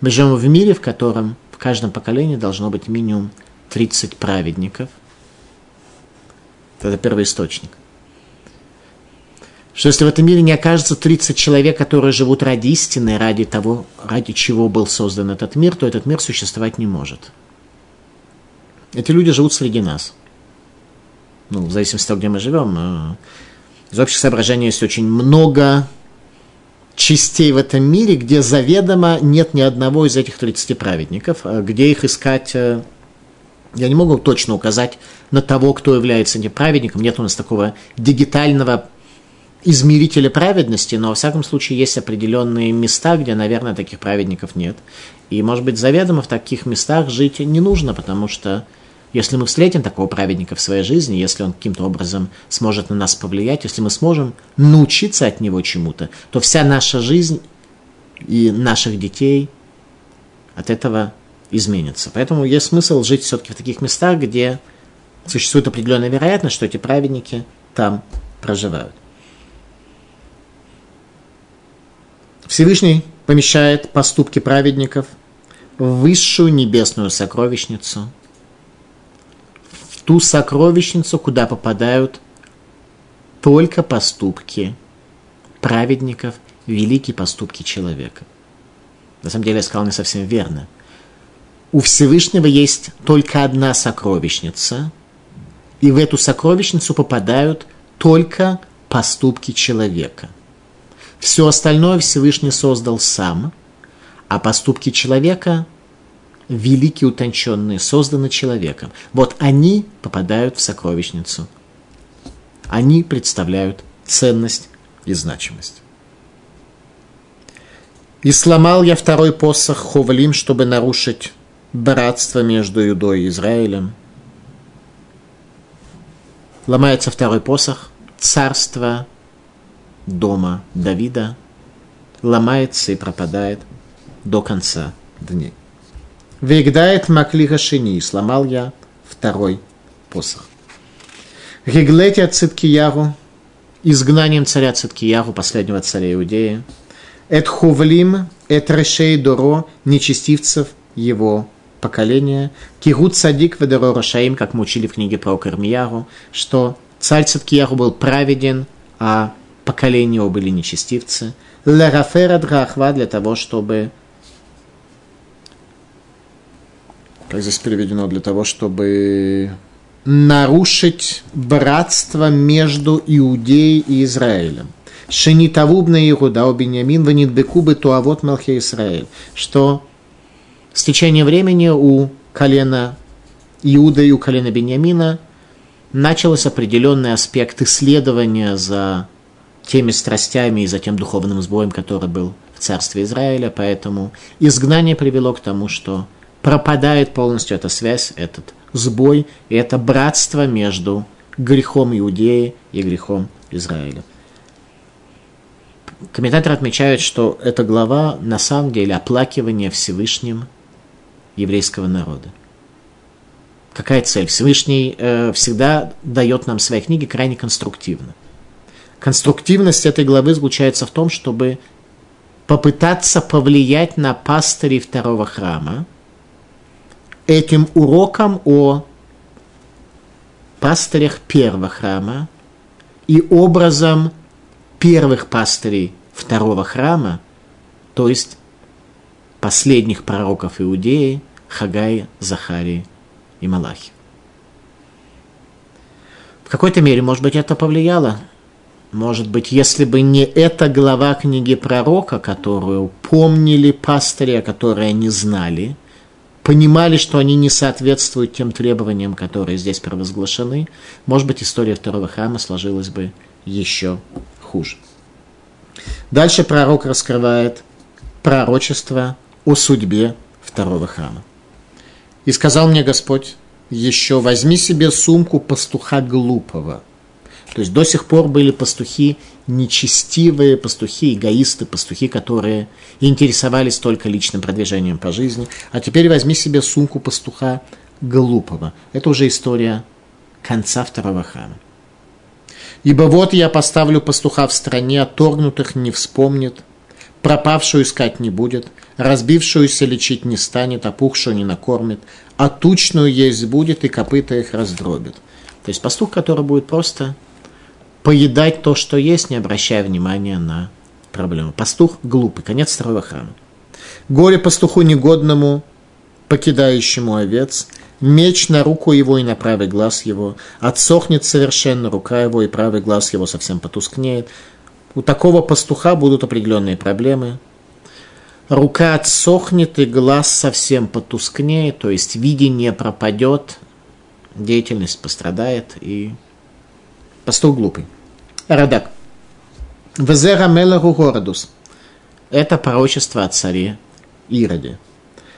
Мы живем в мире, в котором в каждом поколении должно быть минимум 30 праведников – это первый источник. Что если в этом мире не окажется 30 человек, которые живут ради истины, ради того, ради чего был создан этот мир, то этот мир существовать не может. Эти люди живут среди нас. Ну, в зависимости от того, где мы живем. Э, из общих соображений есть очень много частей в этом мире, где заведомо нет ни одного из этих 30 праведников, а где их искать э, я не могу точно указать на того, кто является неправедником. Нет у нас такого дигитального измерителя праведности, но во всяком случае есть определенные места, где, наверное, таких праведников нет. И, может быть, заведомо в таких местах жить не нужно, потому что если мы встретим такого праведника в своей жизни, если он каким-то образом сможет на нас повлиять, если мы сможем научиться от него чему-то, то вся наша жизнь и наших детей от этого изменится. Поэтому есть смысл жить все-таки в таких местах, где существует определенная вероятность, что эти праведники там проживают. Всевышний помещает поступки праведников в высшую небесную сокровищницу, в ту сокровищницу, куда попадают только поступки праведников, великие поступки человека. На самом деле я сказал не совсем верно. У Всевышнего есть только одна сокровищница, и в эту сокровищницу попадают только поступки человека. Все остальное Всевышний создал сам, а поступки человека великие, утонченные, созданы человеком. Вот они попадают в сокровищницу. Они представляют ценность и значимость. И сломал я второй посох Ховлим, чтобы нарушить братство между Юдой и Израилем. Ломается второй посох, царство дома Давида ломается и пропадает до конца дней. Вегдает Маклиха Шини, сломал я второй посох. Гиглетия Циткияру, изгнанием царя Циткияру, последнего царя Иудеи, Эт Хувлим, Эт Решей Доро, нечестивцев его поколения, Кирут Садик Ведеро Рашаим, как мы учили в книге про Кармияру, что царь Циткияру был праведен, а поколение его были нечестивцы. Лерафера Драхва для того, чтобы как здесь переведено, для того, чтобы нарушить братство между Иудеей и Израилем. Шенитавубна Иуда, Беньямин, ванитбекубы туавот Мелхе Израиль. Что с течением времени у колена Иуда и у колена Беньямина начался определенный аспект исследования за теми страстями и за тем духовным сбоем, который был в царстве Израиля. Поэтому изгнание привело к тому, что пропадает полностью эта связь, этот сбой и это братство между грехом Иудеи и грехом Израиля. Комментаторы отмечают, что эта глава на самом деле оплакивание Всевышним еврейского народа. Какая цель? Всевышний э, всегда дает нам свои книги крайне конструктивно. Конструктивность этой главы заключается в том, чтобы попытаться повлиять на пастырей второго храма, этим уроком о пастырях первого храма и образом первых пастырей второго храма, то есть последних пророков Иудеи, Хагай, Захарии и Малахи. В какой-то мере, может быть, это повлияло. Может быть, если бы не эта глава книги пророка, которую помнили пастыри, которые они знали – понимали, что они не соответствуют тем требованиям, которые здесь провозглашены, может быть, история второго храма сложилась бы еще хуже. Дальше пророк раскрывает пророчество о судьбе второго храма. «И сказал мне Господь, еще возьми себе сумку пастуха глупого». То есть до сих пор были пастухи нечестивые пастухи, эгоисты, пастухи, которые интересовались только личным продвижением по жизни. А теперь возьми себе сумку пастуха глупого. Это уже история конца второго храма. Ибо вот я поставлю пастуха в стране, отторгнутых не вспомнит, пропавшую искать не будет, разбившуюся лечить не станет, опухшую не накормит, а тучную есть будет и копыта их раздробит. То есть пастух, который будет просто поедать то, что есть, не обращая внимания на проблему. Пастух глупый. Конец второго храма. Горе пастуху негодному, покидающему овец, меч на руку его и на правый глаз его, отсохнет совершенно рука его, и правый глаз его совсем потускнеет. У такого пастуха будут определенные проблемы. Рука отсохнет, и глаз совсем потускнеет, то есть видение пропадет, деятельность пострадает, и Пастух глупый. Радак. Везера Мелаху Городус. Это пророчество о царе Ироде.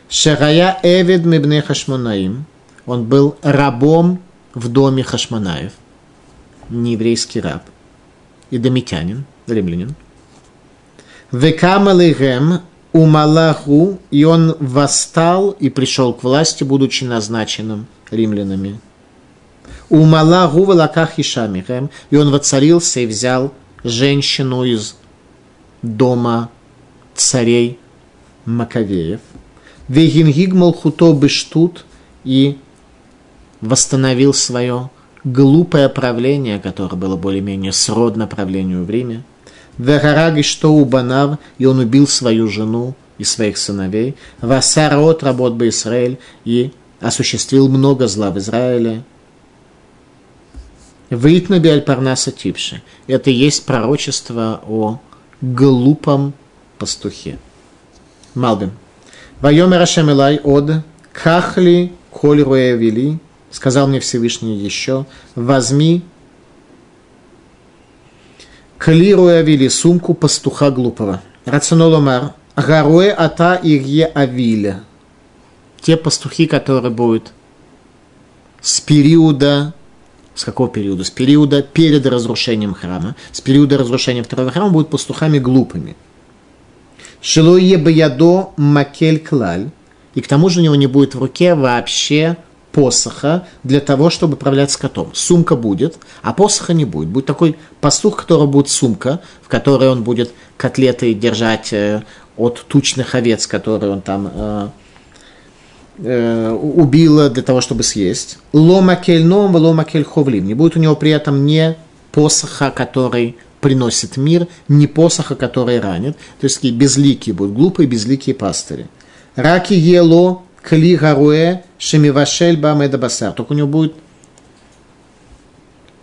Шарая Эвид Мибне Хашмонаим. Он был рабом в доме Хашманаев. Нееврейский раб. И домитянин, римлянин. Векамалихем умалаху, и он восстал и пришел к власти, будучи назначенным римлянами Умала гува лаках Ишамихем, и он воцарился и взял женщину из дома царей Маковеев. Вегингиг Малхуто Бештут и восстановил свое глупое правление, которое было более-менее сродно правлению в Риме. Вегараги что убанав, и он убил свою жену и своих сыновей. Васарот работ бы Израиль и осуществил много зла в Израиле. Витнаби аль-Парнаса Типши. Это и есть пророчество о глупом пастухе. Малбин. Вайомер Ашамилай от Кахли Коль Вели сказал мне Всевышний еще, возьми Клируя вели сумку пастуха глупого. Рационоломар. Гаруэ ата ирье авиля. Те пастухи, которые будут с периода с какого периода? С периода перед разрушением храма. С периода разрушения второго храма будут пастухами глупыми. Шилое баядо макель клаль. И к тому же у него не будет в руке вообще посоха для того, чтобы управлять скотом. Сумка будет, а посоха не будет. Будет такой пастух, который будет сумка, в которой он будет котлеты держать э, от тучных овец, которые он там э, э, убил для того, чтобы съесть. Лома кельном, лома ховлим. Не будет у него при этом не посоха, который приносит мир, не посоха, который ранит. То есть такие безликие будут, глупые безликие пастыри. Раки ело кли гаруэ шемивашель бамеда басар. Только у него будет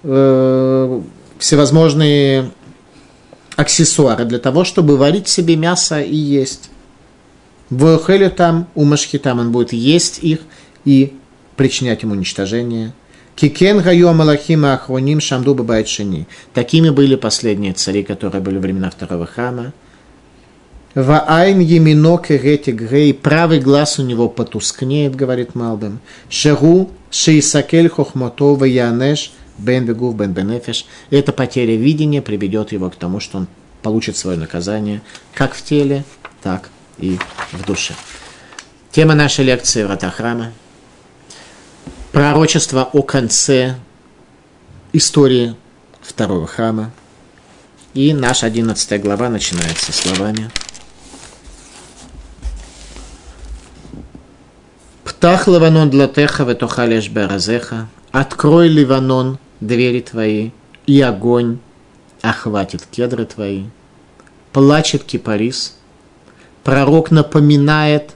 э, всевозможные аксессуары для того, чтобы варить себе мясо и есть. В Хелю там, у Машхитам он будет есть их и причинять им уничтожение. Кикен гайо малахима ахроним шамду бабайшини. Такими были последние цари, которые были во времена второго храма. Ваайн емино керети грей, правый глаз у него потускнеет, говорит Малбем. Шеру шейсакель хохмото ваянеш бен бегув бен бенефеш. Эта потеря видения приведет его к тому, что он получит свое наказание как в теле, так и в душе. Тема нашей лекции «Врата храма». Пророчество о конце истории второго храма. И наша одиннадцатая глава начинается словами – Птах Ливанон для теха ветохалеш беразеха. Открой, Ливанон, двери твои, и огонь охватит кедры твои. Плачет кипарис. Пророк напоминает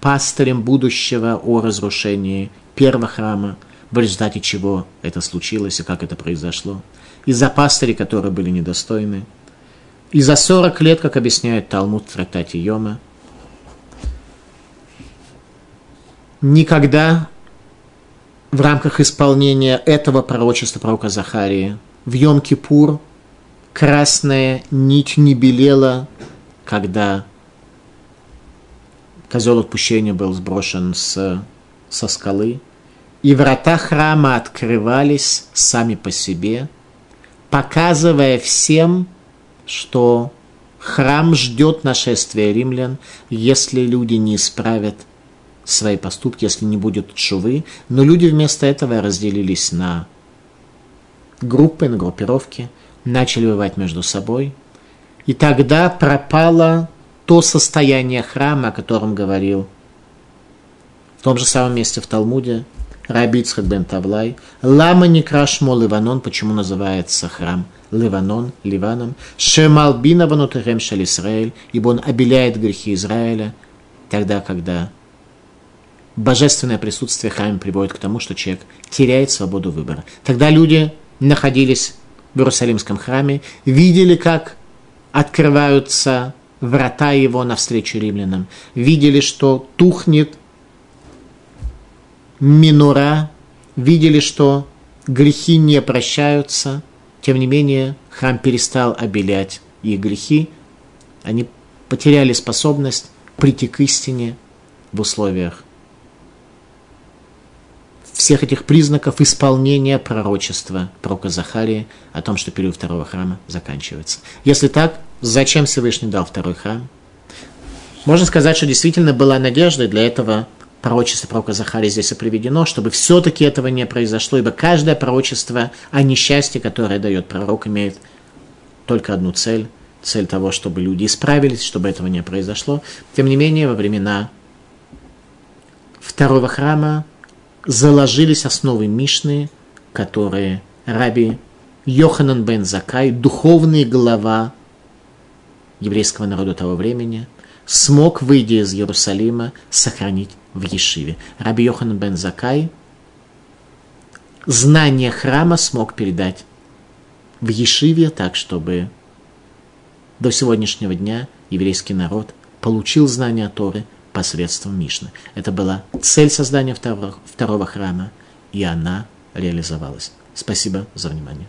пастырям будущего о разрушении первого храма, в результате чего это случилось и как это произошло. Из-за пастырей, которые были недостойны. И за 40 лет, как объясняет Талмуд в трактате Йома, никогда в рамках исполнения этого пророчества пророка Захарии в Йом-Кипур красная нить не белела, когда козел отпущения был сброшен с, со скалы, и врата храма открывались сами по себе, показывая всем, что храм ждет нашествия римлян, если люди не исправят свои поступки, если не будет шувы. Но люди вместо этого разделились на группы, на группировки, начали воевать между собой. И тогда пропало то состояние храма, о котором говорил в том же самом месте в Талмуде Раби бен Тавлай. Лама не крашмо Ливанон, почему называется храм Ливанон, Ливаном. Шемалбина ванутырем шаль Исраэль, ибо он обеляет грехи Израиля, тогда, когда божественное присутствие храме приводит к тому, что человек теряет свободу выбора. Тогда люди находились в Иерусалимском храме, видели, как открываются врата его навстречу римлянам, видели, что тухнет минура, видели, что грехи не прощаются, тем не менее храм перестал обелять их грехи, они потеряли способность прийти к истине в условиях всех этих признаков исполнения пророчества пророка Захарии о том, что период второго храма заканчивается. Если так, зачем Всевышний дал второй храм? Можно сказать, что действительно была надежда, для этого пророчество пророка Захарии здесь и приведено, чтобы все-таки этого не произошло, ибо каждое пророчество о несчастье, которое дает пророк, имеет только одну цель, цель того, чтобы люди исправились, чтобы этого не произошло. Тем не менее, во времена второго храма заложились основы Мишны, которые Раби Йоханан бен Закай, духовный глава еврейского народа того времени, смог, выйдя из Иерусалима, сохранить в Ешиве. Раби Йоханан бен Закай знание храма смог передать в Ешиве так, чтобы до сегодняшнего дня еврейский народ получил знания Торы посредством Мишны. Это была цель создания второго, второго храма, и она реализовалась. Спасибо за внимание.